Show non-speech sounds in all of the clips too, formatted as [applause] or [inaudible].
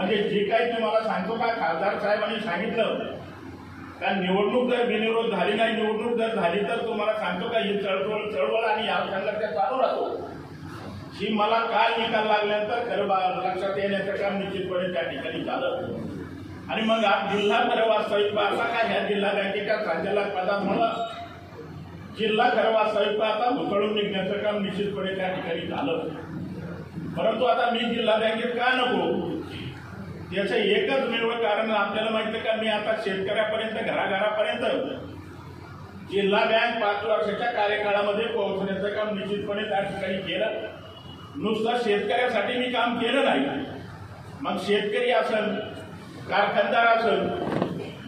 म्हणजे जे काही तुम्हाला सांगतो का खासदार साहेबांनी सांगितलं का निवडणूक जर बिनविरोध झाली नाही निवडणूक जर झाली तर तुम्हाला सांगतो का ही चळवळ चळवळ आणि या संघर्ष चालू राहतो. ही मला काल निकाल लागल्यानंतर खरं बा- लक्षात येण्याचं काम निश्चितपणे त्या ठिकाणी झालं. आणि मग आज जिल्हा खरं वास्तविक पाहता का ह्या जिल्हा बँकेच्या संचालक पदात जिल्हा खरं वास्तविक पाहता उचळून निघण्याचं काम निश्चितपणे त्या ठिकाणी झालं. परंतु आता मी जिल्हा बँकेत का नको? याचं एकच निवड कारण आपल्याला माहिती आहे का? मी आता शेतकऱ्यापर्यंत घराघरापर्यंत जिल्हा बँक पाच वर्षाच्या कार्यकाळामध्ये पोहोचण्याचं काम निश्चितपणे त्या ठिकाणी केलं. नुसतं शेतकऱ्यासाठी मी काम केलं नाही. मग शेतकरी असेल कारखानदार असेल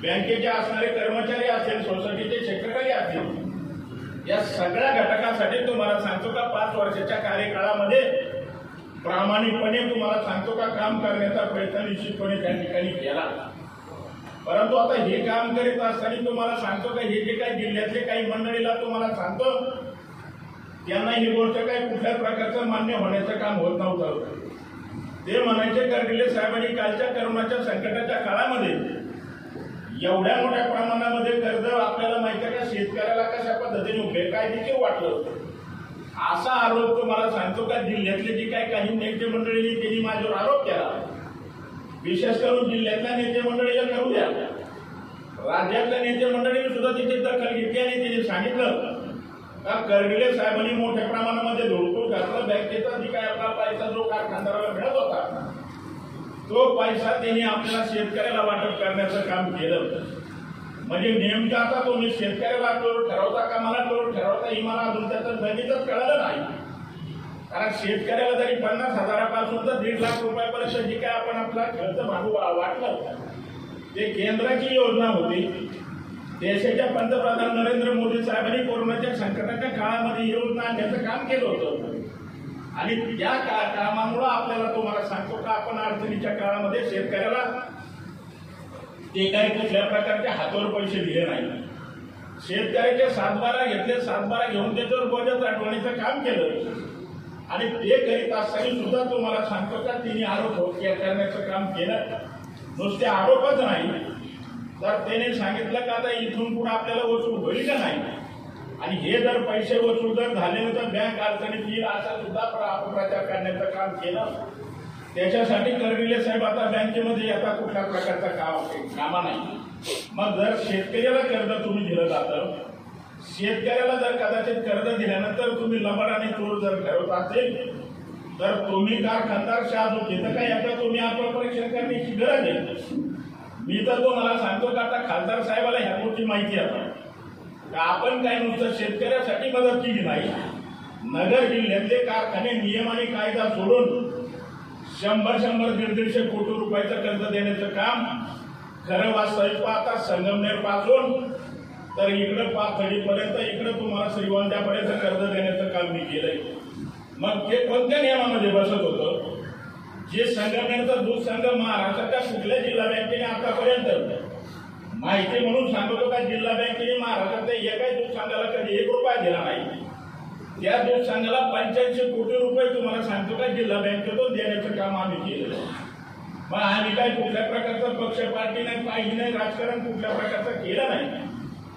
बँकेचे असणारे कर्मचारी असेल सोसायटीचे सेक्रेटरी असतील या सगळ्या घटकांसाठी तुम्हाला सांगतो का पाच वर्षाच्या कार्यकाळामध्ये प्रामाणिकपणे तुम्हाला सांगतो का काम करण्याचा प्रयत्न निश्चितपणे त्या ठिकाणी केला. परंतु आता हे काम करीत असताना तुम्हाला सांगतो का हे जे काही जिल्ह्यातले काही मंडळीला तुम्हाला सांगतो त्यांना ही गोष्ट काही कुठल्या प्रकारचं मान्य होण्याचं काम होत नव्हतं. ते म्हणायचे कर्डिले साहेबांनी कालच्या करोनाच्या संकटाच्या काळामध्ये एवढ्या मोठ्या प्रमाणामध्ये कर्ज आपल्याला माहिती आहे का शेतकऱ्याला कशा पद्धतीने बेकायदेशीर वाटलं. होतं असा आरोप तो मला सांगतो का जिल्ह्यातले जे काही काही नेते मंडळींनी त्यांनी माझ्यावर आरोप केला. विशेष करून जिल्ह्यातल्या नेते मंडळीला करू द्या. राज्यातल्या नेते मंडळीने सुद्धा तिथे दखल घेतली आणि त्यांनी सांगितलं का कर्डिले साहेबांनी मोठ्या प्रमाणामध्ये धोडकूट घातलं बँकेचा जी काय आपला पैसा जो कारखानदाराला मिळत होता तो पैसा त्यांनी आपल्याला शेतकऱ्याला वाटप करण्याचं काम केलं. म्हणजे नेमकं आता तुम्ही शेतकऱ्याला करून ठरवता का मला करून ठरवता ही मला अजून त्याचं गणितच कळलं नाही. कारण शेतकऱ्याला जरी पन्नास हजारापासून तर दीड लाख रुपयापर्यंत जी काय आपण आपला खर्च भागू वाटलं ते केंद्राची योजना होती. देशाच्या पंतप्रधान नरेंद्र मोदी साहेबांनी कोरोनाच्या संकटाच्या काळामध्ये योजना आणण्याचं काम केलं होतं. आणि त्या का कामामुळं आपल्याला तुम्हाला सांगतो का आपण अडचणीच्या काळामध्ये शेतकऱ्याला ते काही कुठल्या प्रकारचे हातावर पैसे दिले नाही. शेतकऱ्याचे सातबारा घेतले सातबारा घेऊन त्याच्यावर बचत आठवणीचं काम केलं. आणि ते करीत असताना सुद्धा तुम्हाला सांगतो का तिने आरोप करण्याचं काम केलं. नुसते आरोपच नाही. तर त्याने सांगितलं का आता इथून पुढे आपल्याला वसूल होईल का नाही? आणि हे जर पैसे वसूल जर झाले तर बँक अडचणीत येईल असा सुद्धा प्र- अपप्रचार करण्याचं काम केलं. त्याच्यासाठी करविले साहेब आता बँकेमध्ये आता कुठल्या प्रकारचा काम कामा नाही. मग जर शेतकऱ्याला कर्ज तुम्ही दिलं जातं शेतकऱ्याला जर कदाचित कर्ज दिल्यानंतर तुम्ही लबाड आणि चोर जर ठरवत असेल तर तुम्ही कारखानदार शहाजू घेतं काय याचं तुम्ही आत्मपरीक्षण करण्याची गरज आहे? मी तर तुम्हाला सांगतो का आता खासदार साहेबाला ह्या गोष्टी माहिती आहे का आपण काय नुसतं शेतकऱ्यासाठी मदत केली नाही? नगर जिल्ह्यातले कारखाने नियम आणि कायदा सोडून शंभर शंभर दीड दीडशे कोटी रुपयाचं कर्ज देण्याचं काम खरं वास्तविक पाहता संगमनेरपासून तर इकडं पाथडीपर्यंत इकडं तुम्हाला श्रीगोंद्यापर्यंत कर्ज देण्याचं काम मी केलंय. मग ते कोणत्या नियमामध्ये बसत होतं? जे संघटनेचा दूध संघ महाराष्ट्राच्या कुठल्या जिल्हा बँकेने आतापर्यंत माहिती म्हणून सांगतो का जिल्हा बँकेने महाराष्ट्रातल्या एकाही दूध संघाला कधी एक रुपया दिला नाही. त्या दूध पंच्याऐंशी कोटी रुपये तुम्हाला सांगतो का? जिल्हा बँकेतून देण्याचं काम आम्ही केलं मग आम्ही काय कुठल्या प्रकारचं पक्ष पार्टी नाही पाहिजे नाही राजकारण कुठल्या प्रकारचं केलं नाही.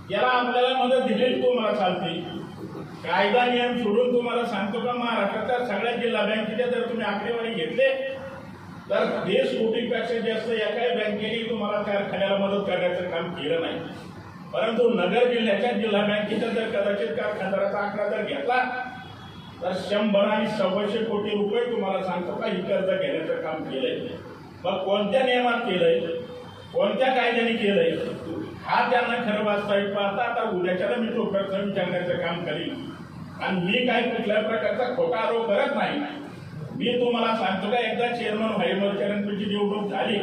याला आपल्याला मदत दिलेली तुम्हाला चालते. कायदा नियम सोडून तुम्हाला सांगतो का? महाराष्ट्राच्या सगळ्या जिल्हा बँकेच्या जर तुम्ही आकडेवारी घेतले तर वीस कोटीपेक्षा जास्त एकाही बँकेने तुम्हाला कारखान्याला मदत करण्याचं काम केलं नाही. परंतु नगर जिल्ह्याच्या जिल्हा बँकेचा जर कदाचित कारखानदाराचा आकडा जर घेतला तर शंभर आणि सव्वाशे कोटी रुपये तुम्हाला सांगतो का ही कर्ज घेण्याचं काम केलंय. मग कोणत्या नियमात केलंय? कोणत्या कायद्याने केलंय? हा त्यांना खरं वास्तविक पाहता आता उद्याच्याला मी तो प्रश्न विचारण्याचं काम करीन. आणि मी काय कुठल्या प्रकारचा खोटा आरोप करत नाही. मी तुम्हाला सांगतो का एकदा चेअरमन व्हाईमोर्चानंतरची निवडणूक झाली.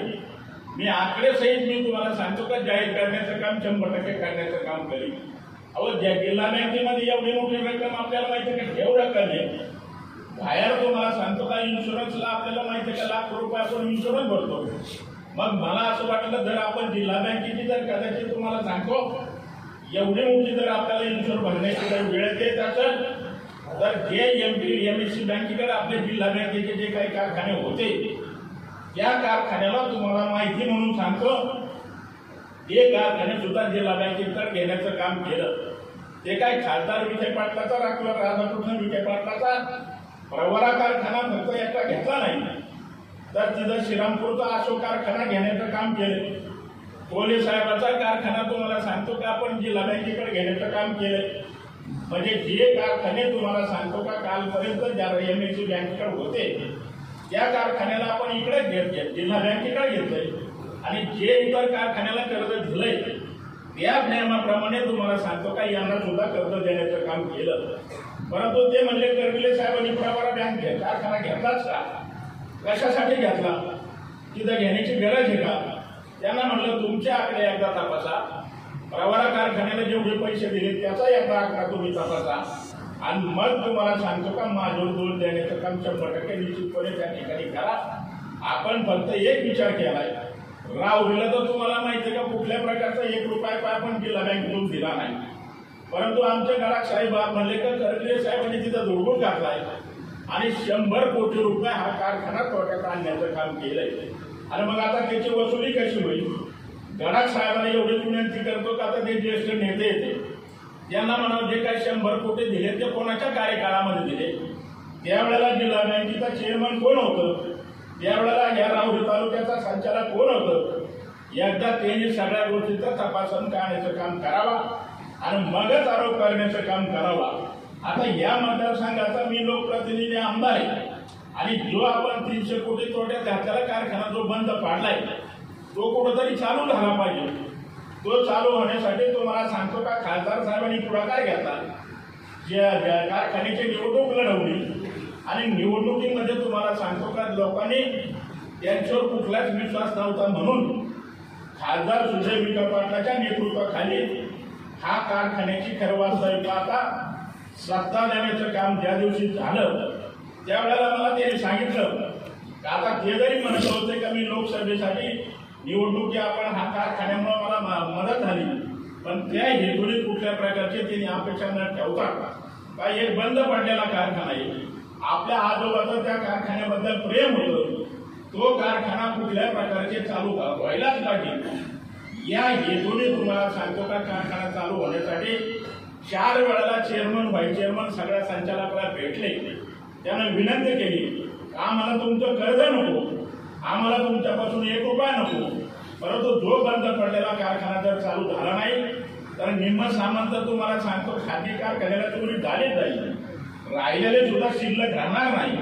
मी आकडे सहित मी तुम्हाला सांगतो का जाहीर करण्याचं काम शंभर टक्के करण्याचं काम करीन अहो ज्या जिल्हा बँकेमध्ये एवढी मोठी रक्कम आपल्याला माहिती आहे का? ठेव रक्कम आहे. बाहेर तुम्हाला सांगतो का इन्शुरन्सला आपल्याला माहिती आहे का लाख रुपये आपण इन्शुरन्स भरतो. मग मला असं वाटलं जर आपण जिल्हा बँकेची जर कदाचित तुम्हाला सांगतो एवढी मोठी जर आपल्याला इन्शुरन्स भरण्याची जर वेळ देत असेल तर जे M P M S C बँकेकडे आपल्या जिल्हा बँकेचे जे काही कारखाने होते या कारखान्याला तुम्हाला माहिती म्हणून सांगतो ते कारखाने सुद्धा जिल्हा बँकेकडे घेण्याचं काम केलं. ते काय खासदार विखे पाटलाचा राखलं राधाकृष्ण विखे पाटलाचा? प्रवरा कारखाना फक्त याचा घेतला नाही. तर तिथं श्रीरामपूरचा अशोक कारखाना घेण्याचं काम केलं. कोले साहेबाचा कारखाना तुम्हाला सांगतो का? आपण जिल्हा बँकेकडे घेण्याचं काम केलं. म्हणजे जे कारखाने तुम्हाला सांगतो का? कालपर्यंत ज्या एम एस सी बँकेकडे होते त्या कारखान्याला आपण इकडे घेत घेत जिल्हा बँकेकडे घेतलंय आणि जे इतर कारखान्याला कर्ज दिलंय त्या नियमाप्रमाणे तुम्हाला सांगतो का यांना सुद्धा कर्ज देण्याचं काम केलं. परंतु ते म्हणले करविले साहेबांनी प्रवारा बँक घ्या कारखाना घेतलाच का? कशासाठी घेतला? तिथं घेण्याची गरज आहे का? त्यांना म्हटलं तुमच्या आकडे एकदा तपासा. प्रवारा कारखान्याला जेवढे पैसे दिले त्याचा एकदा आकडा तुम्ही तपासा. आणि मग तुम्हाला सांगतो का माझं दोन देण्याचं काम शंभर टक्के निश्चितपणे त्या ठिकाणी करा. आपण फक्त एक विचार केलाय. राहुरीला तर तुम्हाला माहिती आहे का कुठल्या प्रकारचा एक रुपया पण दिला बँक बँकेतून दिला नाही. परंतु आमच्या घरात साहेब म्हणले का करले साहेबांनी तिथं धुडगून घातलाय. आणि शंभर कोटी रुपये हा कारखाना तोट्यात आणण्याचं काम केलंय. आणि मग आता त्याची वसुली कशी होईल? घरात साहेबांना एवढी विनंती करतो का आता ते ज्येष्ठ नेते येते त्यांना म्हणावं जे काही शंभर कोटी दिले ते कोणाच्या कार्यकाळामध्ये दिले? त्यावेळेला जिल्हा बँकेचा चेअरमन कोण होतं? त्यावेळेला या राहुरी तालुक्याचा संचालक कोण होतं? एकदा त्यांनी सगळ्या गोष्टीचं तपासून काढण्याचं काम करावा आणि मगच आरोप करण्याचं काम करावा. आता या मतदारसंघाचा मी लोकप्रतिनिधी आमदार आहे. आणि जो आपण तीनशे कोटी तोट्यात घातलेला कारखाना जो बंद पाडलाय तो कुठंतरी चालू झाला पाहिजे. तो चालू होण्यासाठी तुम्हाला सांगतो का खासदार साहेबांनी पुढाकार घेतला ज्या ज्या कारखान्याची निवडणूक लढवली आणि निवडणुकीमध्ये तुम्हाला सांगतो का लोकांनी त्यांच्यावर कुठलाच विश्वास नव्हता म्हणून खासदार सुजय विखे पाटलाच्या नेतृत्वाखाली हा कारखान्याची खरं वास्तविक आता सत्ता देण्याचं काम ज्या दिवशी झालं त्यावेळेला मला त्यांनी सांगितलं का आता ते जरी म्हणत होते का मी लोकसभेसाठी निवडणुकी आपण हा कारखान्यामुळे मला मदत झाली. पण त्या हेतूने कुठल्या प्रकारचे त्यांनी अपेक्षा न ठेवता का? एक बंद पडलेला कारखाना आहे? आपल्या आजोबाचं त्या कारखान्याबद्दल प्रेम होतं. तो कारखाना कुठल्या प्रकारचे चालू व्हायलाच पाहिजे. या हेतूने तुम्हाला सांगतो का कारखाना चालू होण्यासाठी? चार वेळाला चेअरमन व्हाईस चेअरमन सगळ्या संचालकाला भेटले. त्यानं विनंती केली आम्हाला तुमचं कर्ज नको? आम्हाला तुमच्यापासून एक रुपया नको. परंतु जो बंद पडलेला कारखाना जर चालू झाला नाही तर निम्म सामान तर तुम्हाला सांगतो खादी कारखान्याला चोरी झालीच जाईल. राहिलेले सुद्धा शिल्लक राहणार नाही.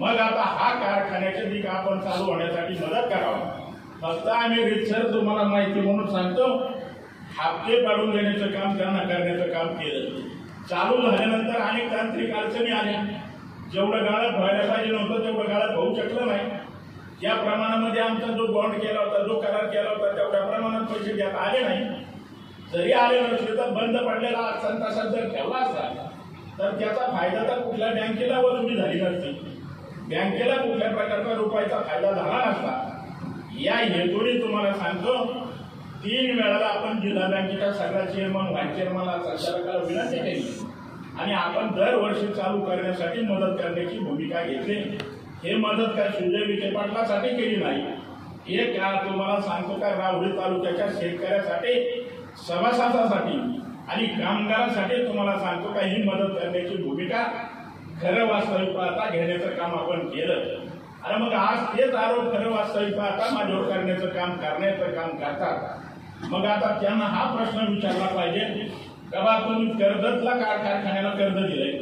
मग आता हा कारखान्याचे पीक आपण चालू होण्यासाठी मदत करावा. फक्त आम्ही रितसर तुम्हाला माहिती म्हणून सांगतो हप्ते पाडून देण्याचं काम त्यांना करण्याचं काम केलं. चालू झाल्यानंतर अनेक तांत्रिक अडचणी आल्या. जेवढं गाळप व्हायला पाहिजे नव्हतं तेवढं गाळप होऊ शकलं नाही. ज्या प्रमाणामध्ये आमचा जो बॉन्ड केला होता जो करार केला होता तेवढ्या प्रमाणात पैसे देत आले नाही. जरी आले नसले तर बंद पडलेला अडचण तासात जर ठेवला असता तर त्याचा फायदा तर कुठल्या बँकेला वसुली झाली नसती. बँकेला कुठल्या प्रकारचा रुपयाचा फायदा झाला नसता. या हेतूने तुम्हाला सांगतो तीन वेळाला आपण जिल्हा बँकेच्या सगळ्या चेअरमन व्हाईस चेअरमनला संचालकाला विनंती केली. आणि आपण दरवर्षी चालू करण्यासाठी मदत करण्याची भूमिका घेतली. हे मदत काय सुजय विखे पाटलासाठी केली नाही. हे का तुम्हाला सांगतो का? राहुरी तालुक्याच्या शेतकऱ्यासाठी सभासदासाठी आणि कामगारांसाठी तुम्हाला सांगतो का? ही मदत करण्याची भूमिका खरं वास्तविक पाहता घेण्याचं काम आपण केलं. अरे मग आज तेच आरोप खरं वास्तविक पाहता माझ्यावर करण्याचं काम करण्याचं काम करतात. मग आता त्यांना हा प्रश्न विचारला पाहिजे का बा तुम्ही कर्जतला कारखान्याला कर्ज दिलंय?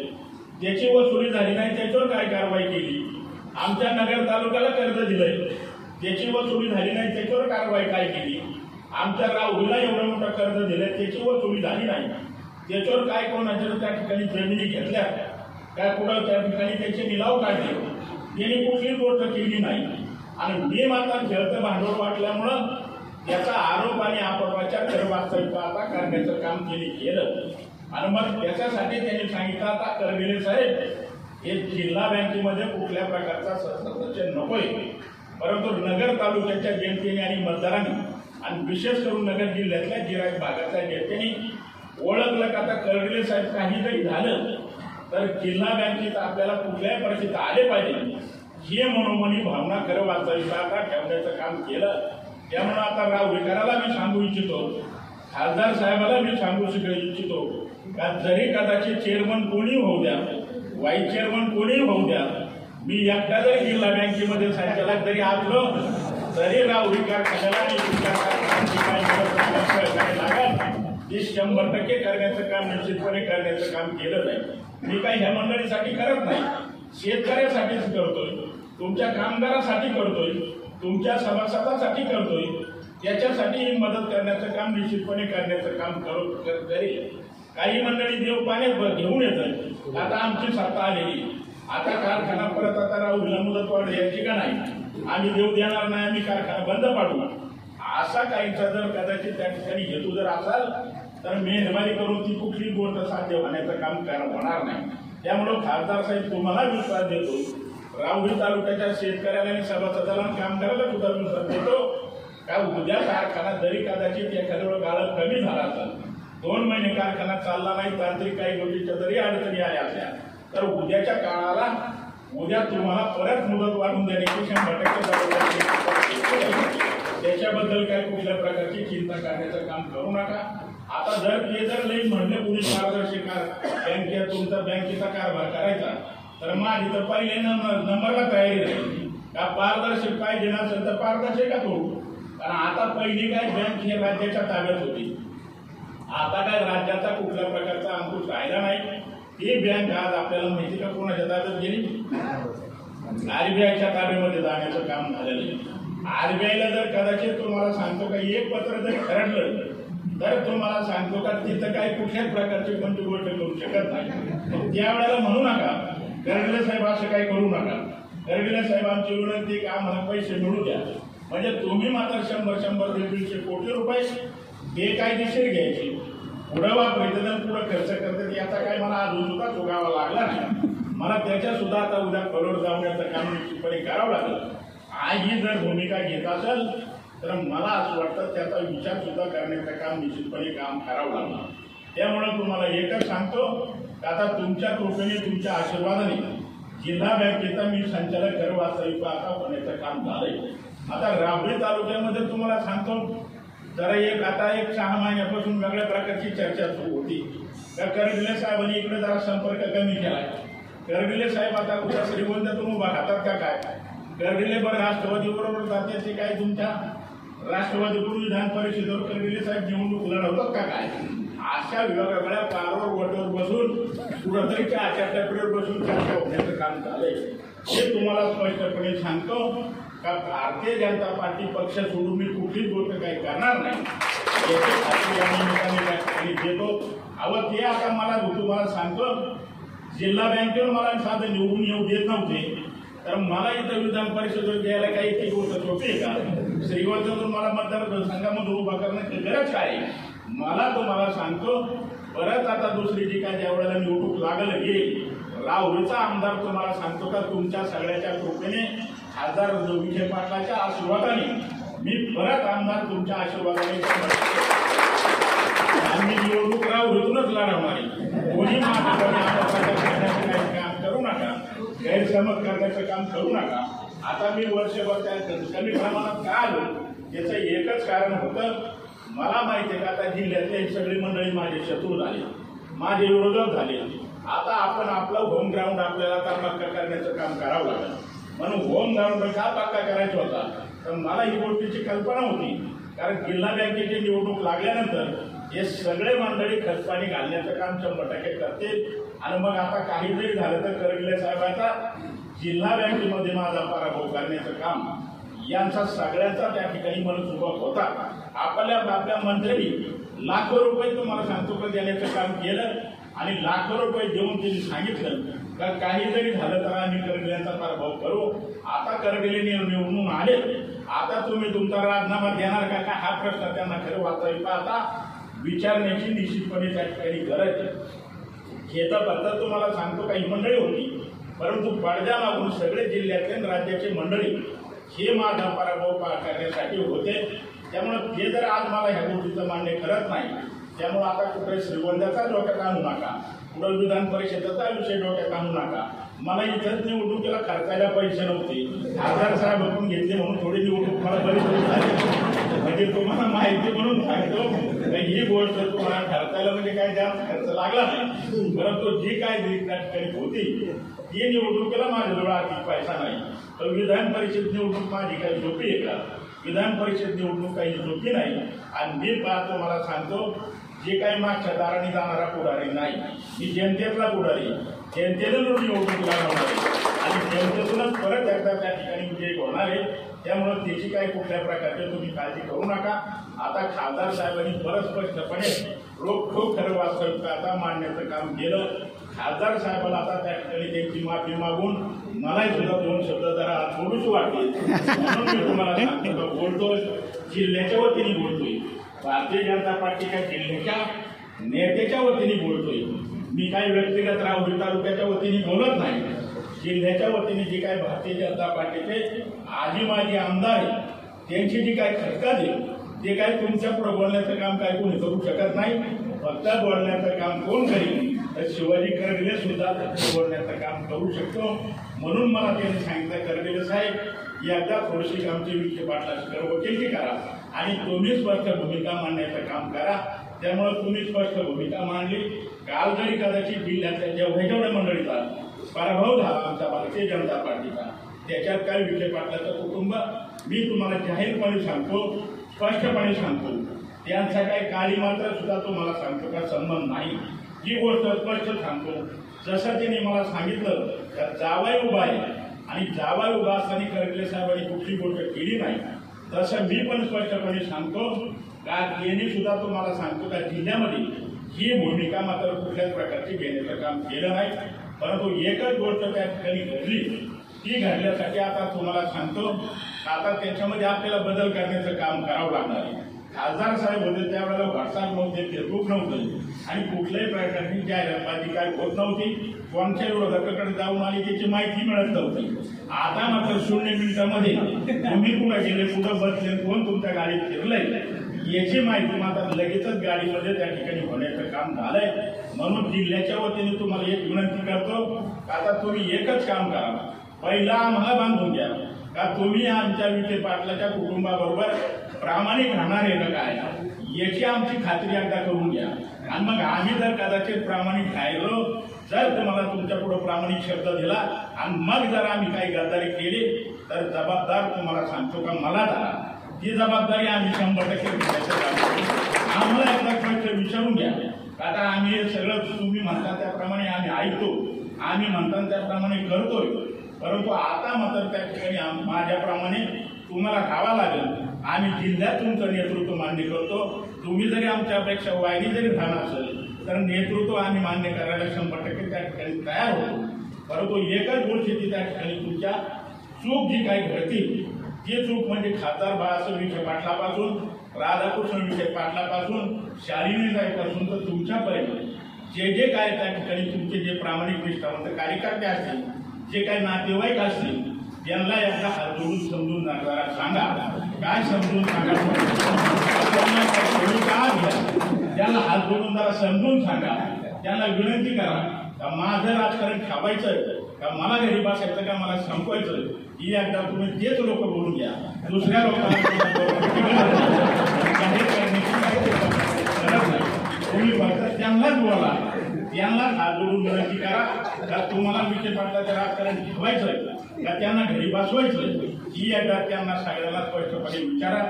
त्याची वसुली झाली नाही त्याच्यावर काय कारवाई केली? आमच्या नगर तालुक्याला कर्ज दिलंय. त्याची वसुली झाली नाही त्याच्यावर कारवाई काय केली? आमच्या राहुलीला एवढं मोठं कर्ज दिलंय त्याची वसुली झाली नाही. त्याच्यावर काय कोणाच्या त्या ठिकाणी जमिनी घेतल्या? काय कुठं त्या ठिकाणी त्याचे निलाव काढले? त्यांनी कुठलीच गोष्ट केली नाही. आणि मी मात्र खेळतं भांडवल वाटल्यामुळं याचा आरोप आणि आपोपाच्या करवास्तविकता आता करण्याचं काम त्यांनी केलं. आणि मग त्याच्यासाठी त्यांनी सांगितलं आता करगिरे साहेब हे जिल्हा बँकेमध्ये कुठल्या प्रकारचा सदस्य नकोय. परंतु नगर तालुक्याच्या जनतेने आणि मतदारांनी आणि विशेष करून नगर जिल्ह्यातल्या गिराईक भागातल्या जनतेने ओळखलं का आता करविले साहेब काही जरी झालं तर जिल्हा बँकेत आपल्याला कुठल्याही परिस्थितीत आले पाहिजे. हे मनोमनी भावना खरं वाचायचं आता ठेवण्याचं काम केलं. त्यामुळं आता राव विकाराला मी सांगू इच्छितो खासदार साहेबाला मी सांगू शक इच्छितो का जरी कदाचित चेअरमन कोणी होऊ द्या वाईस चेअरमन कोणी होऊ द्या. मी एकटा जरी जिल्हा बँकेमध्ये संचालक जरी असलो तरी राव विकार करायला आणि ते शंभर टक्के करण्याचं काम निश्चितपणे करण्याचं काम केलं नाही मी काही ह्या मंडळीसाठी करत नाही. शेतकऱ्यासाठीच करतोय. तुमच्या कामगारासाठी करतोय. तुमच्या सभासदासाठी करतोय. त्याच्यासाठी मदत करण्याचं काम निश्चितपणे करण्याचं काम करू करेल. काही मंडळी देव पाण्यात घेऊन येतात. आता आमची सत्ता आलेली. आता कारखाना परत आता राहुलला मुदत वाढ यायची का नाही? आम्ही देव देणार नाही आम्ही कारखाना बंद पाडू. असा काहींचा जर कदाचित त्या ठिकाणी हेतू जर असाल तर मेहरबानी करून ती कुठली गोष्ट साध्य होण्याचं काम होणार नाही. त्यामुळं खासदार साहेब तुम्हाला विश्वास देतो. राहुरी तालुक्याच्या शेतकऱ्याला आणि सभासदाला काम करायला सुद्धा विश्वास देतो. का उद्या कारखाना जरी कदाचित एखाद्या वेळेला कमी झाला असेल दोन महिने कारखाना चालला नाही तांत्रिक काही गोष्टीच्या जरी अडचणी आल्या असल्या तर उद्याच्या काळाला उद्या तुम्हाला परत मुदत वाढून देण्याची शंभर टक्के त्याच्याबद्दल काही कुठल्या प्रकारची चिंता करण्याचं काम करू नका. आता जर ते जर लई म्हणले पोलीस पारदर्शक बँकेत तुमचा बँकेचा कारभार करायचा. तर माझी तर पहिले नंबरला तयारी राहील का पारदर्शक पाहिजे नसेल तर पारदर्शक होतो कारण आता पहिली काय बँक ही राज्याच्या ताब्यात होती. आता काय राज्याचा कुठल्या प्रकारचा अंकुश राहिला नाही. हे बँक आज आपल्याला माहिती का कोणाच्या ताब्यात गेली? आरबीआयच्या ताब्यामध्ये जाण्याचं काम झालेलं आहे. आरबीआयला जर कदाचित तुम्हाला सांगतो का एक पत्र जर खरडलं तर तुम्हाला सांगतो का तिथं काही कुठल्याच प्रकारची कोणती गोष्ट करू शकत नाही. त्यावेळेला म्हणू नका. गर्गले साहेब असं काही करू नका. गर्गले साहेब विनंती का आम्हाला पैसे मिळू द्या. म्हणजे तुम्ही मात्र शंभर शंभर दीडशे कोटी रुपये बेकायदेशीर घ्यायचे. पुढं वापरायचं तर पुढं खर्च करतात याचा काय मला अजून सुद्धा चुकावा लागला नाही. मला त्याच्या सुद्धा आता उद्या करोड जावण्याचं काम निश्चितपणे करावं लागलं. आज ही जर भूमिका घेत असेल तर मला असं वाटतं त्याचा विचार सुद्धा करण्याचं काम निश्चितपणे काम करावं लागणार. त्यामुळं तुम्हाला एकच सांगतो की आता तुमच्या कृपेने तुमच्या आशीर्वादाने जिल्हा बँकेचा मी संचालक घर वास्तविक आता होण्याचं काम झालंय. आता राबळी तालुक्यामध्ये तुम्हाला सांगतो जरा एक आता एक सहा महिन्यापासून वेगळ्या प्रकारची चर्चा सुरू होती. तर करगिले साहेबांनी इकडे जरा संपर्क कमी केलाय करगिले साहेब आता उद्या श्रीगोंद्यातून उभा राहतात का काय? करगिले बरं राष्ट्रवादी बरोबर जाते ते काय तुमच्या? राष्ट्रवादीकडून विधान परिषदेवर करगिले साहेब निवडणूक लढवतात का काय? अशा वेगवेगळ्या पारावर वटवर बसून कुठंतरी आचार आचारटपरीवर बसून चर्चा होण्याचं काम झालंय हे तुम्हाला स्पष्टपणे सांगतो. का भारतीय जनता पार्टी पक्ष सोडून मी कुठलीच गोष्ट काही करणार नाही. याची या निमित्ताने देतो अहो ते आता मला तुम्हाला सांगतो. जिल्हा बँकेवर मला साधं निवडून येऊ देत नव्हते. तर मला इथं विधान परिषदेवर घ्यायला काही ती गोष्ट सोपी आहे का? श्रीवर्धन मला मतदार संघामध्ये उभा करण्याची गरज काय मला तुम्हाला सांगतो परत आता दुसरी जी काय ज्या वेळेला निवडणूक लागलं येईल राहुलचा आमदार तुम्हाला सांगतो का? तुमच्या सगळ्याच्या कृपेने खासदार विजय पाटलाच्या आशीर्वादाने मी परत आमदार तुमच्या आशीर्वादाने आम्ही निवडणूक राव लढवणार लढवणारी कोणी काम करू नका. गैरसमज करण्याचं काम करू नका. आता मी वर्षभर त्या कमी प्रमाणात का आलो? याचं एकच कारण होतं मला माहिती आहे का आता जिल्ह्यातले ही सगळी मंडळी माझे शत्रू झाले. माझे विरोधक झाले. आता आपण आपलं होम ग्राउंड आपल्याला आता करण्याचं काम करावं लागलं. म्हणून होम ग्राउंड का पक्का करायचा होता? तर मला ही गोष्टीची कल्पना होती. कारण जिल्हा बँकेची निवडणूक लागल्यानंतर हे सगळे मंडळी खतपाणी घालण्याचं काम शंभर टक्के करतील. आणि मग आता काही जरी झालं तर करगिले साहेबांचा जिल्हा बँकेमध्ये माझा पराभव करण्याचं काम यांचा सगळ्यांचा त्या ठिकाणी मनसुबा होता. आपल्या बापल्या मंत्र्यांनी लाखो रुपये तुम्हाला सांगतो का देण्याचं काम केलं? आणि लाखो रुपये देऊन त्यांनी सांगितलं का काही जरी झालं तर आम्ही करगिल्यांचा पराभव करू. आता करगिले निवडून आले. आता तुम्ही तुमचा राजीनामा देणार का? काय हा प्रश्न त्यांना खरं वाचावी आता विचारण्याची निश्चितपणे त्या ठिकाणी गरज आहे. हे तर तुम्हाला सांगतो काही मंडळी होती. परंतु पडद्या मागून सगळे जिल्ह्यातले राज्याचे मंडळी हे माझा पराभव पार करण्यासाठी होते. त्यामुळे ते जर आज मला ह्या गोष्टीचं मान्य करत नाही त्यामुळे आता कुठे श्रीगोंद्याचा डोक्यात आणू नका. कुठं विधान परिषदेचा विषय डोक्यात आणू नका. मला इथंच निवडणुकीला खर्चायला पैसे नव्हते. आधार साहेब आपण घेतले म्हणून थोडी निवडणूक मला बरीच झाली. म्हणजे तुम्हाला माहिती म्हणून सांगतो ही गोष्ट तुम्हाला खर्चायला म्हणजे काय जास्त खर्च लागला नाही. परंतु जी काय जी ठिकाणी होती ती निवडणुकीला माझ्याजवळ आर्थिक पैसा नाही. तर विधान परिषद निवडणूक माझी काही सोपी आहे का? विधान परिषद निवडणूक काही सोपी नाही. आणि मी पाहतो मला सांगतो जे काही मागच्या दाराने जाणारा पुढारी नाही. मी जनतेतला पुढारी. जनतेनं निवडणूक आहे. आणि जनतेतूनच परत एकदा त्या ठिकाणी विजयी होणार आहे. त्यामुळं त्याची काही कुठल्या प्रकारची तुम्ही काळजी करू नका. आता खासदार साहेबांनी परत स्पष्टपणे रोखोक खरं वास्तविकता आता मांडण्याचं काम केलं. खासदार साहेबाला आता त्या ठिकाणी त्यांची माफी मागून मलाही सुद्धा दोन शब्द जरा थोडीशी वाटली. म्हणून मी तुम्हाला सांगतो बोलतोय जिल्ह्याच्या वतीने बोलतोय. भारतीय जनता पार्टीच्या जिल्ह्याच्या नेत्याच्या वतीने बोलतोय. मी काही व्यक्तिगत राहुरी तालुक्याच्या वतीने बोलत नाही. जिल्ह्याच्या वतीने जे काही भारतीय जनता पार्टीचे आजी माजी आमदार त्यांची जी काय खटका आहे ते काय तुमच्यापुढे बोलण्याचं काम काय कोणी करू शकत नाही. फक्त बोलण्याचं काम कोण करेल तर शिवाजी करडिले सुद्धा बोलण्याचं काम करू शकतो. म्हणून मला त्यांनी सांगितलं करडिले साहेब एकदा थोडीशी आमची विखे पाटलाची वकिलकी करा. आणि तुम्ही स्पष्ट भूमिका मांडण्याचं काम करा. त्यामुळे तुम्ही स्पष्ट भूमिका मांडली. काल जरी कदाचित जिल्ह्यातल्या जेवढ्या जेवढ्या मंडळीचा पराभव झाला आमच्या भारतीय जनता पार्टीचा त्याच्यात काय विखे पाटलाचं कुटुंब मी तुम्हाला जाहीरपणे सांगतो स्पष्टपणे सांगतो. त्यांचा काही काळी मात्र सुद्धा तुम्हाला सांगतो का संबंध नाही. ही गोष्ट स्पष्ट सांगतो जसं त्याने मला सांगितलं तर जावाई उभा आहे. आणि जावाई उभा असताना करगले साहेबांनी कुठली गोष्ट केली नाही. तसं मी पण स्पष्टपणे सांगतो का यांनी सुद्धा तुम्हाला सांगतो त्या जिल्ह्यामध्ये ही भूमिका मात्र कुठल्याच प्रकारची घेण्याचं काम केलं नाही. परंतु एकच गोष्ट त्या ठिकाणी घडली. ती घडल्यासाठी आता तुम्हाला सांगतो आता त्याच्यामध्ये आपल्याला बदल करण्याचं काम करावं लागणार आहे. खासदार साहेब होते त्यावेळेला व्हॉट्सअप नव्हते फेसबुक नव्हतं. आणि कुठल्याही प्रकारची जाहिरातबाजी काय होत नव्हती. कोणत्या विरोधकाकडे जाऊन आली त्याची माहिती मिळत नव्हती. आता मात्र शून्य मिनिटामध्ये तुम्ही कुठं गेले कुठं बसले कोण तुमच्या गाडीत फिरलंय याची माहिती मात्र लगेचच गाडीमध्ये त्या ठिकाणी होण्याचं काम झालंय. म्हणून जिल्ह्याच्या वतीने तुम्हाला एक विनंती करतो आता तुम्ही एकच काम करा. पहिला आम्हाला बांधून घ्या. का तुम्ही आमच्या विखे पाटलाच्या कुटुंबाबरोबर प्रामाणिक राहणार आहे का काय याची आमची खात्री एकदा करून घ्या. आणि मग आम्ही जर कदाचित प्रामाणिक राहिलो जर तुम्हाला तुमच्यापुढे प्रामाणिक शब्द दिला आणि मग जर आम्ही काही गद्दारी केली तर जबाबदार तुम्हाला सांगतो का? मला झाला ही जबाबदारी आम्ही शंभर टक्के आम्हाला एकदा प्रश्न विचारून घ्या. आता आम्ही हे सगळं तुम्ही म्हणता त्याप्रमाणे आम्ही ऐकतो. आम्ही म्हणता त्याप्रमाणे करतोय. परंतु आता मात्र त्या ठिकाणी माझ्याप्रमाणे तुम्हाला खावा लागेल. आम्ही जिल्ह्यात तुमचं नेतृत्व मान्य करतो. तुम्ही जरी आमच्यापेक्षा वायरी जरी झाला असेल तर नेतृत्व आम्ही मान्य करायला शंभर टक्के त्या ठिकाणी तयार होतो. परंतु एकच गोष्टीची त्या ठिकाणी तुमच्या चूक जी काही घडती ती चूक म्हणजे खासदार बाळासाहेब विखे पाटलापासून राधाकृष्ण विखे पाटलापासून शालिनी जाईपासून तर तुमच्यापर्यंत. जे जे काय त्या ठिकाणी तुमचे जे प्रामाणिक निष्ठावंत कार्यकर्ते असतील जे काही नातेवाईक असतील यांना एकदा हात जोडून समजून जाणारा सांगा. काय समजून सांगा? त्यांना काय घ्या त्यांना हात जोडून जरा समजून सांगा. त्यांना विनंती करा का माझं राजकारण ठेवायचं का मला घरी बसायचं का मला संपवायचं ही एकदा तुम्ही तेच लोक बोलून घ्या. दुसऱ्या लोकांना तुम्ही फक्त त्यांनाच बोला. त्यांनाच हात जोडून विनंती करा. का तुम्हाला विखे पाटलाचं राजकारण ठेवायचं का त्यांना घरी बसवायचं. ही एकदा त्यांना सगळ्याला स्पष्टपणे विचारा.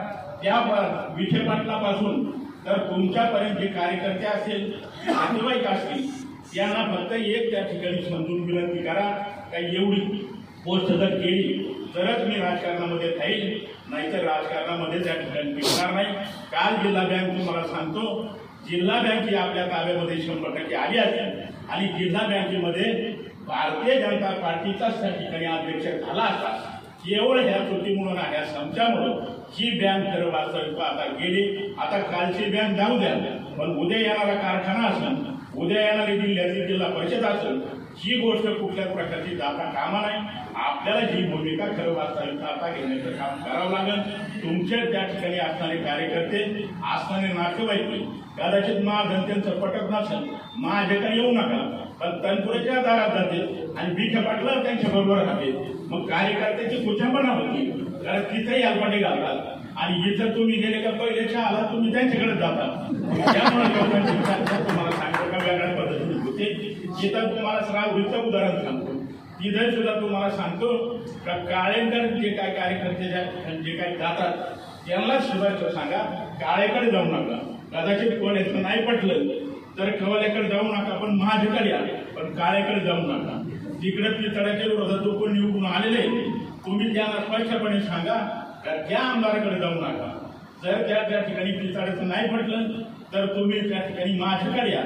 त्या विखे पाटलापासून तर तुमच्यापर्यंत जे कार्यकर्ते असतील नातेवाईक असतील त्यांना फक्त एक त्या ठिकाणी समजून विनंती करा. का एवढी पोस्ट जर केली तरच मी राजकारणामध्ये राहील नाहीतर राजकारणामध्ये त्या ठिकाणी टिकणार नाही. काल जिल्हा बँक तुम्हाला सांगतो जिल्हा बँक ही आपल्या ताब्यामध्ये शंभर टक्के आली आहे आणि जिल्हा बँकेमध्ये भारतीय जनता पार्टीचाच त्या ठिकाणी अध्यक्ष झाला असता केवळ ह्या चुकीमुळं ना ह्या संचामुळं ही बँक खरं वास्तविक आता गेली. आता कालची बँक जाऊ द्या. पण उद्या येणारा कारखाना असेल उद्या येणारी जिल्ह्यातली जिल्हा परिषद असेल ही गोष्ट कुठल्याच प्रकारची जाता कामा नाही. आपल्याला ही भूमिका खरं वाचता आता घेण्याचं काम करावं लागेल. तुमच्या त्या ठिकाणी असणारे कार्यकर्ते असणारे नातेवाईक कदाचित महाजनतेचं पटत नसेल माझ्याकडे येऊ नका. पण तनपुराच्या दारात जाते आणि विखे पाटला त्यांच्या बरोबर राहतील मग कार्यकर्त्याची कुचंबना होती. कारण तिथेही अल्पाटे घालतात. आणि इथं तुम्ही गेले का पहिल्याच्या आला तुम्ही त्यांच्याकडे जाता. त्यामुळे तुम्हाला सांगतो का वेगळ्या ते होते तुम्हाला सगळा श्रावणीचं उदाहरण सांगतो. तिथे सुद्धा तुम्हाला सांगतो का काळेकर जे काय कार्यकर्ते जे काही जातात त्यांना सुद्धा सांगा. काळेकडे जाऊ नका. कदाचित कोणाचं नाही पटलं तर कवल्याकडे जाऊ नका पण माझ्याकडे या पण काळेकडे जाऊ नका. तिकडे पितळाच्या विरोधात जो कोण निवडून आलेले तुम्ही त्यांना स्पष्टपणे सांगा का त्या आमदाराकडे जाऊ नका. जर त्या त्या ठिकाणी पितळाचं नाही पटलं तर तुम्ही त्या ठिकाणी माझ्याकडे या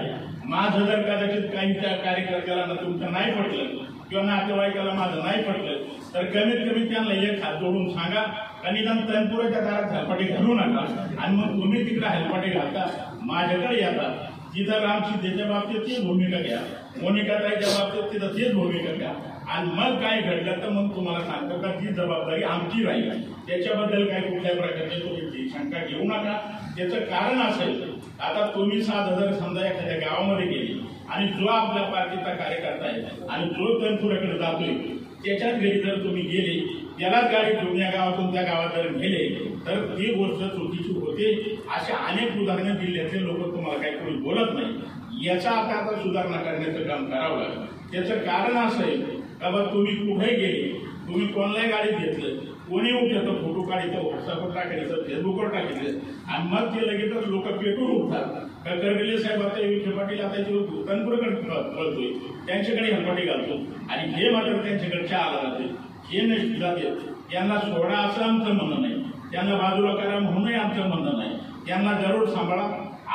माझं जर कदाचित काही त्या कार्यकर्त्याला ना तुमचं नाही पटलं किंवा नातेवाईकाला माझं नाही पटलं तर कमीत कमी त्यांना एक हात जोडून सांगा. आणि निदान तनपुराच्या दारात हेलपाटे घालू नका. आणि मग तुम्ही तिकडे हेलपाटे घालता. माझ्याकडे येतात. तिथं राम सीतेच्या बाबतीत तीच भूमिका घ्या. मोनिकाताईच्या बाबतीत तिथं तीच भूमिका घ्या. आणि मग काय घडलं तर मग तुम्हाला सांगतो का ती जबाबदारी आमची राहील. त्याच्याबद्दल काय कुठल्या प्रकारची तुम्ही शंका घेऊ नका. त्याचं कारण असेल आता तुम्ही सात हजार समजा एखाद्या गावामध्ये गेली आणि जो आपल्या पार्टीचा कार्यकर्ता आहे आणि जो तनपुराकडे जातोय त्याच्याच घरी जर तुम्ही गेले त्यालाच गाडी घेऊन या गावातून त्या गावात जर गेले तर ती गोष्ट चुकीची होते. अशा अनेक उदाहरणं जिल्ह्यातले लोक तुम्हाला काही कोणी बोलत नाही. याचा आता आता सुधारणा करण्याचं काम करावं लागलं. त्याचं कारण असं आहे का बा तुम्ही कुठे गेले? तुम्ही कोणलाही गाडीत घेतलं. कोणी उठलं फोटो काढायचं व्हॉट्सअपवर टाकायचं फेसबुकवर टाकायचं. आणि मग ते लगेचच लोक पेटून उठतात. का करगले साहेब आता विखे पाटील आता तनपुरकडे कळतोय. त्यांच्याकडे हलपाटी घालतो आणि हे मात्र त्यांच्याकडच्या आला जाते हे नाही जाते यांना सोडा असं आमचं म्हणणं नाही. त्यांना बाजूला करा म्हणूनही आमचं म्हणणं नाही. त्यांना जरूर सांभाळा.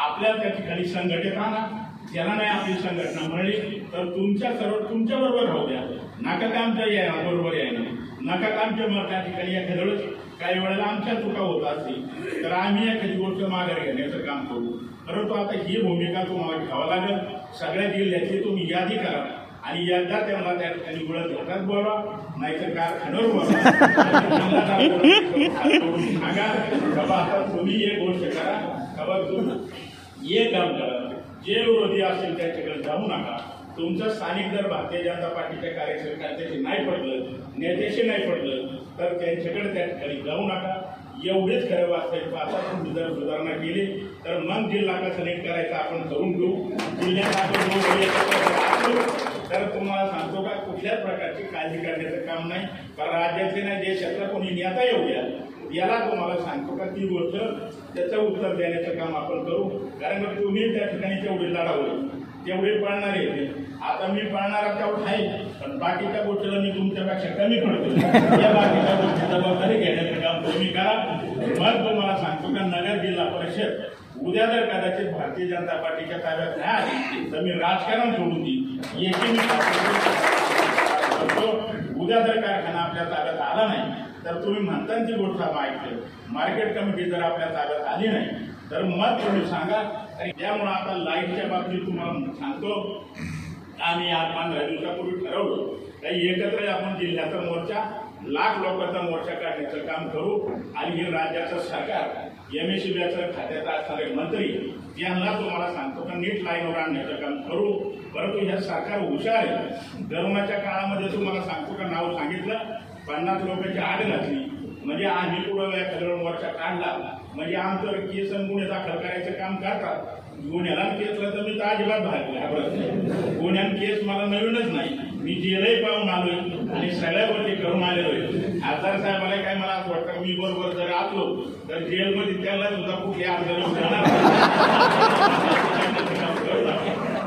आपल्या त्या ठिकाणी संघटित राहा त्याला नाही आपली संघटना मिळली तर तुमच्या सर्व तुमच्याबरोबर राहू द्या. नाका ते आमच्या या बरोबर यायला. नका का आमच्या मग त्या ठिकाणी एखाद्या वेळेस काही वेळेला आमच्या चुका होत असतील तर आम्ही एखादी गोष्ट माघार घेण्याचं काम करू. परंतु आता ही भूमिका तुम्हाला घ्यावं लागेल. सगळ्या जिल्ह्याची तुम्ही यादी करा आणि यादा त्यांना त्या ठिकाणी गुळत घेतात बोला नाहीतर कारखान्यावर बोला बाबा आता तुम्ही एक गोष्ट करा. बाबा तुम्ही एक काम करा. जे विरोधी असेल त्याच्याकडे जाऊ नका. तुमचं स्थानिक जर भारतीय जनता पार्टीच्या कार्यकर्त्याशी नाही पडलं नेत्याशी नाही पडलं तर त्यांच्याकडे त्या ठिकाणी जाऊ नका. एवढेच खरं वाचतंय. आता तुम्ही जर सुधारणा केली तर मग जिल्हा का नीट करायचा आपण करून घेऊ. जिल्ह्यात आपण तर तुम्हाला सांगतो का कुठल्याच प्रकारची काळजी करण्याचं काम नाही. कारण राज्यातले नाही देशातला कोणी नेता येऊ द्या याला तुम्हाला सांगतो का ती गोष्ट त्याचं उत्तर देण्याचं काम आपण करू. कारण तुम्ही त्या ठिकाणी तेवढी लढावं तेवढे पळणारे आहेत. आता मी पाळणारा तेवढा आहे. पण बाकीच्या गोष्टीला मी तुमच्यापेक्षा कमी पडतो या बाकीच्या गोष्टी जबाबदारी घेण्याचं काम तुम्ही करा. मग तुम्हाला सांगतो का नगर जिल्हा परिषद उद्या जर कदाचित भारतीय जनता पार्टीच्या ताब्यात नाही आली तर मी राजकारण सोडून देईन. याची मी उद्या जर कारखाना आपल्या ताब्यात आला नाही तर तुम्ही म्हणता ती गोष्ट ऐकलं मार्केट कमिटी जर आपल्या ताब्यात आली नाही तर मग तुम्ही सांगा. त्यामुळं आता लाईटच्या बाबतीत तुम्हाला सांगतो. आम्ही आज पंधरा दिवसापूर्वी ठरवलं काही एकत्र आपण जिल्ह्याचा मोर्चा लाख लोकांचा मोर्चा काढण्याचं काम करू. आणि हे राज्याचं सरकार एम एस खात्याचा असणारे मंत्री यांना तुम्हाला सांगतो का नीट लाईनवर आणण्याचं काम करू. परंतु हे सरकार हुशार आहे. गरमाच्या काळामध्ये तुम्हाला सांगतो का नाव सांगितलं? पन्नास लोकांची आड घातली म्हणजे आम्ही पुढं एखाद्या मोर्चा काढला? म्हणजे आमचं केस आणि गुन्हे दाखल करायचं काम करतात. गुन्ह्याला केसला तर मी तर अजिबात भागले नाही गुन्ह्यान केस मला नवीनच नाही. मी जेलही पाहून आलोय आणि सगळ्या गोष्टी करून आलेलो आहे. आजार साहेबाला काय मला असं वाटतं मी बरोबर जर आलो तर जेलमध्ये त्याला सुद्धा कुठे आजार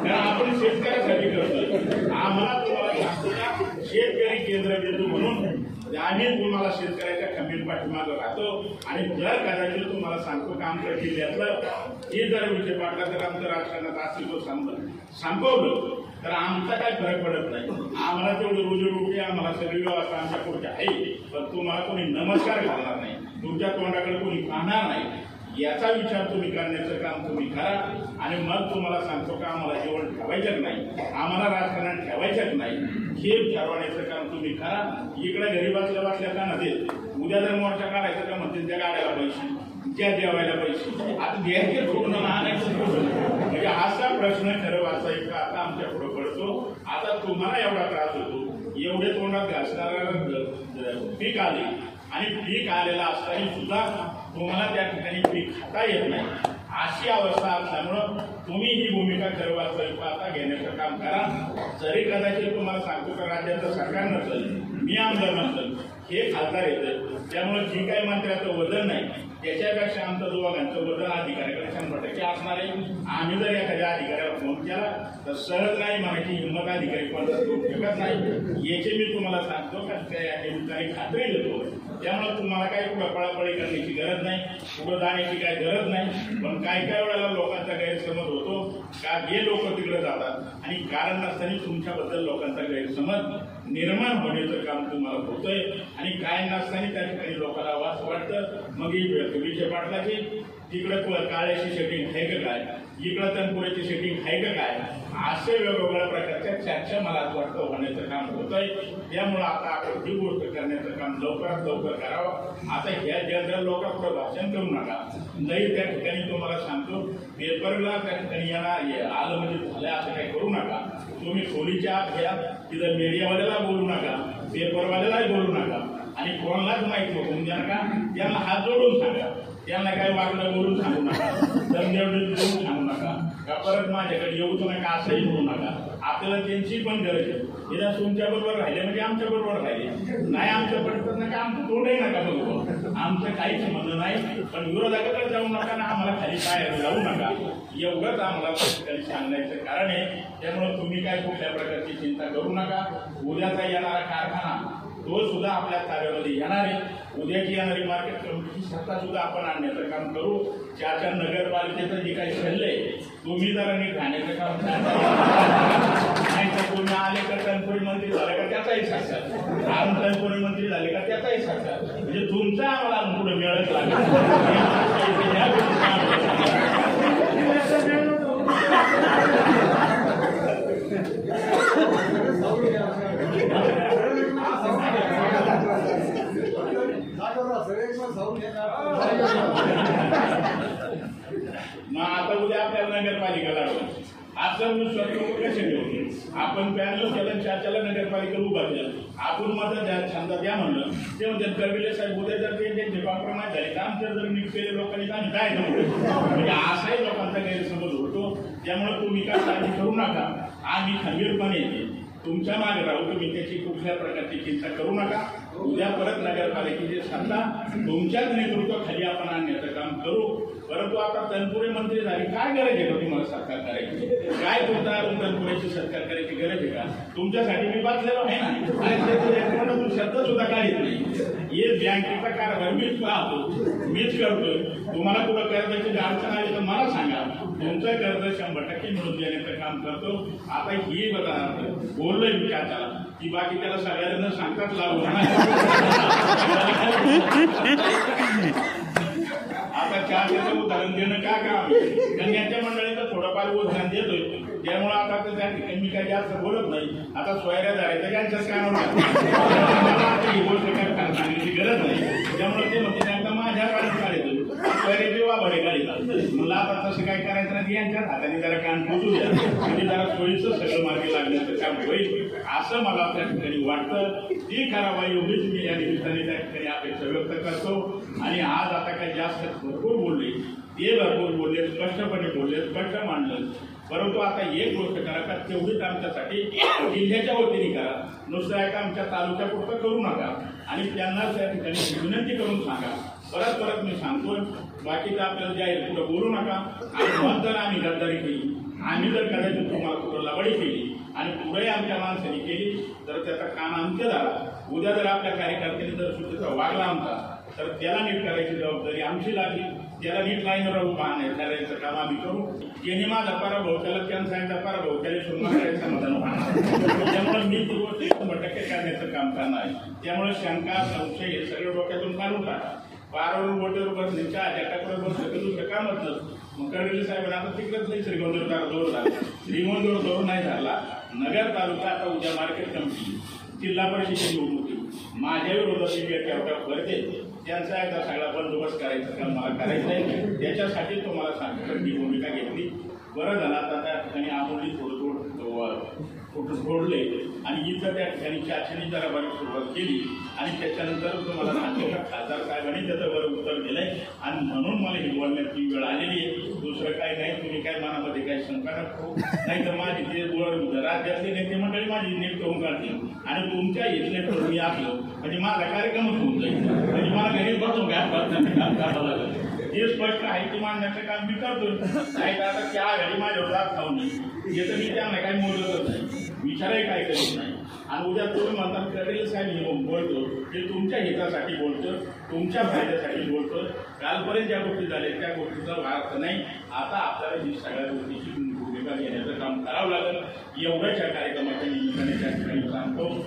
कारण आपण शेतकऱ्यासाठी करतोय. आम्हाला तुम्हाला शेतकरी केंद्र देतो म्हणून आम्ही तुम्हाला शेतकऱ्याच्या खंबीर पाठीमागं राहतो आणि जर कदाचित तुम्हाला सांगतो काम कर जिल्ह्यातलं हे जर विषय पाडला तर आमचं राजकारणात अस्तित्व संप संपवलं तर आमचा काय फरक पडत नाही. आम्हाला तेवढी रोजीरोटी आम्हाला सगळी व्यवस्था आमच्या पुढच्या आहे पण तुम्हाला कोणी नमस्कार घालणार नाही. तुमच्या तोंडाकडे कोणी पाहणार नाही. याचा विचार तुम्ही करण्याचं काम तुम्ही करा. आणि मग तुम्हाला सांगतो का आम्हाला जेवण ठेवायचं नाही. आम्हाला राजकारण ठेवायचं नाही. हे ठरवण्याचं काम तुम्ही करा. इकडे गरीबातल्या वाटल्या का नसेल उद्या जर मोर्चा काढायचा का म्हणतील त्या गाड्याला पैसे त्या जेवायला पैसे. आता द्यायचे सोडून आणायचं म्हणजे असा प्रश्न खरं वाचायचा आता आमच्या पुढे पडतो. आता तुम्हाला एवढा त्रास होतो. एवढे तोंडात घासणारा पीक आले. आणि पीक आलेला असताना सुद्धा तुम्हाला त्या ठिकाणी पीक खाता येत नाही. अशी अवस्था असल्यामुळं तुम्ही ही भूमिका ठरवा वाचवायचं आता घेण्याचं काम करा. जरी कदाचित तुम्हाला सांगतो का राज्याचं सरकार नसेल मी आमदार नसेल हे खासदार येतं. त्यामुळे जी काही मंत्र्याचं वजन नाही त्याच्यापेक्षा आमचं दोघांचं वजन अधिकाऱ्याकडे शंभर टक्के असणार आहे. आम्ही जर एखाद्या अधिकाऱ्याला फोन केला तर सहज नाही म्हणायची हिंमत अधिकारी पण शकत नाही. याची मी तुम्हाला सांगतो का त्या या निमित्ताने खात्री देतो. त्यामुळे तुम्हाला काही कुठं पळापळी करण्याची गरज नाही कुठं जाण्याची काही गरज नाही. पण काही काही वेळेला लोकांचा गैरसमज होतो. का हे लोक तिकडे जातात आणि कारण नसताना तुमच्याबद्दल लोकांचा गैरसमज निर्माण होण्याचं काम तुम्हाला होतंय. आणि काय नसताना त्या ठिकाणी लोकांना वास वाटतं. मग ही विजय पाटलाची तिकडं काळ्याची सेटिंग आहे का काय? इकडं तनपुऱ्याची सेटिंग आहे का काय? असे वेगवेगळ्या प्रकारच्या चर्चा मला असं वाटतं होण्याचं काम होत आहे त्यामुळं आता आपण ही गोष्ट करण्याचं काम लवकरात लवकर करावं. आता ह्या जनरल लोकांपुढे भाषण करू नका. नाही त्या ठिकाणी तुम्हाला सांगतो पेपरला त्या ठिकाणी येणार आलं म्हणजे झालं असं काही करू नका. तुम्ही खोलीच्या आत घ्या तिथं मीडियावाल्याला बोलू नका पेपरवाल्यालाही बोलू नका. आणि कोणालाच माहिती होऊन द्या म्हणजे नका त्यांना हात जोडून सांगा. त्यांना काही वागणं बोलून सांगू नका. दमदेवडून बोलून सांगू नका. का परत माझ्याकडे येऊच नका असंही बोलू नका. आपल्याला त्यांची पण गरज आहे. निदान तुमच्या बरोबर राहिले म्हणजे आमच्या बरोबर राहिले. नाही आमच्या बरोबर नका आमचं तोंडही नका बघू. आमचं काहीच म्हणणं नाही पण विरोधकाकडे जाऊ नका ना आम्हाला खाली काय जाऊ नका. एवढंच आम्हाला त्या सांगण्याचं सांगायचं कारण आहे. त्यामुळे तुम्ही काय कुठल्या प्रकारची चिंता करू नका. उद्याचा येणारा कारखाना तो सुद्धा आपल्या कार्यामध्ये येणार आहे. उद्याची येणारी मार्केट कमिटीची सत्ता सुद्धा आपण आणण्याचं काम करू. चार नगरपालिकेचं जे काही चाललंय तुम्ही जरा नीट राहण्याचं काम नाही तर तुम्ही आले का तनपुरी मंत्री झाले का त्याचाही साक्षात. आम तनपुरी मंत्री झाले का त्याचाही साक्षात. म्हणजे तुमचा आम्हाला पुढे मिळत लागेल [laughs] या गोष्टी आम्हाला मग आता उद्या आपल्याला नगरपालिका लढवायची असं मी स्वतः कसे ठेवले आपण पॅनल केलं चाच्याला नगरपालिका उभा केलं. आपण मदत द्या छंदा द्या म्हणलं. ते म्हणते कर्विले साहेब उद्या जर ते त्यांचे कॉम्प्रोमाइज झाले तर जर नीट केले लोकांनी तर आम्ही काय म्हणजे असाही लोकांचा गैरसमज होतो. त्यामुळे तुम्ही काय काळजी करू नका. आम्ही खंबीरपणे येते. तुमच्या मागे राहू तुम्ही त्याची कुठल्या प्रकारची चिंता करू नका. उद्या परत नगरपालिकेची सत्ता. तुमच्याच नेतृत्वाखाली आपण आणण्याचं काम करू. परंतु आता तनपुरे मंत्री झाले. काय गरज आहे का तुम्हाला सरकार करायची? काय तुमचा अजून तनपुरेची सरकार करायची गरज आहे का? तुमच्यासाठी मी वाचलेलो आहे ना. शब्द सुद्धा काढत नाही. हे बँकेचा कारभार मीच पाहतो. मीच करतोय. तुम्हाला कुठं कर्जाची अडचण आली तर मला सांगा. तुमचं कर्ज शंभर टक्के मिळून देण्याचं काम करतो. आता ही बघा बोललोय मी काय त्याला. की बाकी त्याला सगळ्यांना सांगताच लागू आता चहाचं उदाहरण देणं का काम? कन्याच्या मंडळीचं थोडंफार उदाहरण देतोय. त्यामुळे आता तर त्या ठिकाणी मी काही जास्त बोलत नाही. आता सोयऱ्या जायचं त्यांच्याच कानावर ही गोष्ट काय सांगण्याची गरज नाही. त्यामुळे ते म्हणते त्यांना माझ्या काढून काढायचं सोयऱ्याचे वाभडे मला आता तसं काय करायचं नाही यांच्यात हाताने जरा कान पोचू द्या. म्हणजे जरा सोयीचं सगळं मार्गी लागण्याचं काम होईल असं मला त्या ठिकाणी वाटतं. ती करावा एवढीच मी या निमित्ताने त्या ठिकाणी अपेक्षा व्यक्त करतो. आणि आज आता काही जास्त भरपूर बोलले ते भरपूर बोलले स्पष्टपणे बोलले स्पष्ट मांडलं. परंतु आता एक गोष्ट करा का तेवढीच आमच्यासाठी जिल्ह्याच्या वतीने करा. नुसतं एका आमच्या तालुक्यापुरतं करू नका. आणि त्यांनाच त्या ठिकाणी विनंती करून सांगा. परत परत मी सांगतोय बाकीचं आपल्याला जे आहे बोलू नका. आणि मग जर आम्ही गद्दारी केली. आम्ही जर करायचं तुम्हाला कुठं लबाडी केली आणि पुढे आमच्या माणसाने केली तर त्याचा कान आमच्या झाला. उद्या जर आपल्या कार्यकर्त्यांनी जर चुकीचा वागला आमचा तर त्याला नीट करायची जबाबदारी आमची लागली. त्याला नीट लाईनवर उभा आणायचं करायचं काम आम्ही करू. ज्यांनी माझा पराभव त्याला त्यांना सांगितलं पराभव त्याला सुरुवात करायचं समाधान होणार त्यामुळे मी पूर्व शंभर टक्के करण्याचं काम करणार आहे. त्यामुळे शंका संशय हे सगळं डोक्यातून काढून टाका. बारावर बोटीवर बसले चहा जटाकडे बसले तर दुसरं कामच नसतं मग कडलेले साहेबांना आता तिकडेच नाही श्रीगोंदर जोर झाला. श्रीगोंदर जोर नाही झाला. नगर तालुका आता उद्या मार्केट कमिटी जिल्हा परिषदेची निवडणुकी माझ्या विरोधात एक व्यक्ती करते त्यांचा एकदा सगळा बंदोबस्त करायचा काम मला करायचं आहे त्याच्यासाठी तुम्हाला सांगतो. मी भूमिका घेतली. बरं झालं आता त्या ठिकाणी आमोली थोडं थोडं फोटो सोडले आणि इथं त्या ठिकाणी चाचणी जरा बरी सुरुवात केली. आणि त्याच्यानंतर तुम्हाला सांगतो खासदार साहेबांनी त्याचं बरं उत्तर दिलंय. आणि म्हणून मला ही वेळ आलेली आहे. दुसरं काही नाही तुम्ही काय मनामध्ये काही शंका नको. नाही तर माझी ते वर राज्यातले नेते मंडळी माझी नीट करून काढतील. आणि तुमच्या इथले करून मी आपलं म्हणजे माझा कार्यक्रमच होऊन जाईल. म्हणजे मला घरी बसून काय काम करावं लागेल. हे स्पष्ट आहे की मांडण्याचं काम मी करतो नाही तर आता त्या घरी माझ्यावर रात खाऊन येतं मी त्यांना काही मोजतच नाही. विचारही काय करीत नाही. आणि उद्या तुम्ही म्हणतात करेलच काय हे बोलतो? हे तुमच्या हितासाठी बोलतो तुमच्या फायद्यासाठी बोलतो. कालपर्यंत ज्या गोष्टी झाल्या त्या गोष्टीचा अर्थ नाही. आता आपल्याला ही सगळ्या गोष्टीची भूमिका घेण्याचं काम करावं लागेल. एवढंच या कार्यक्रमाच्या निमित्ताने त्या ठिकाणी सांगतो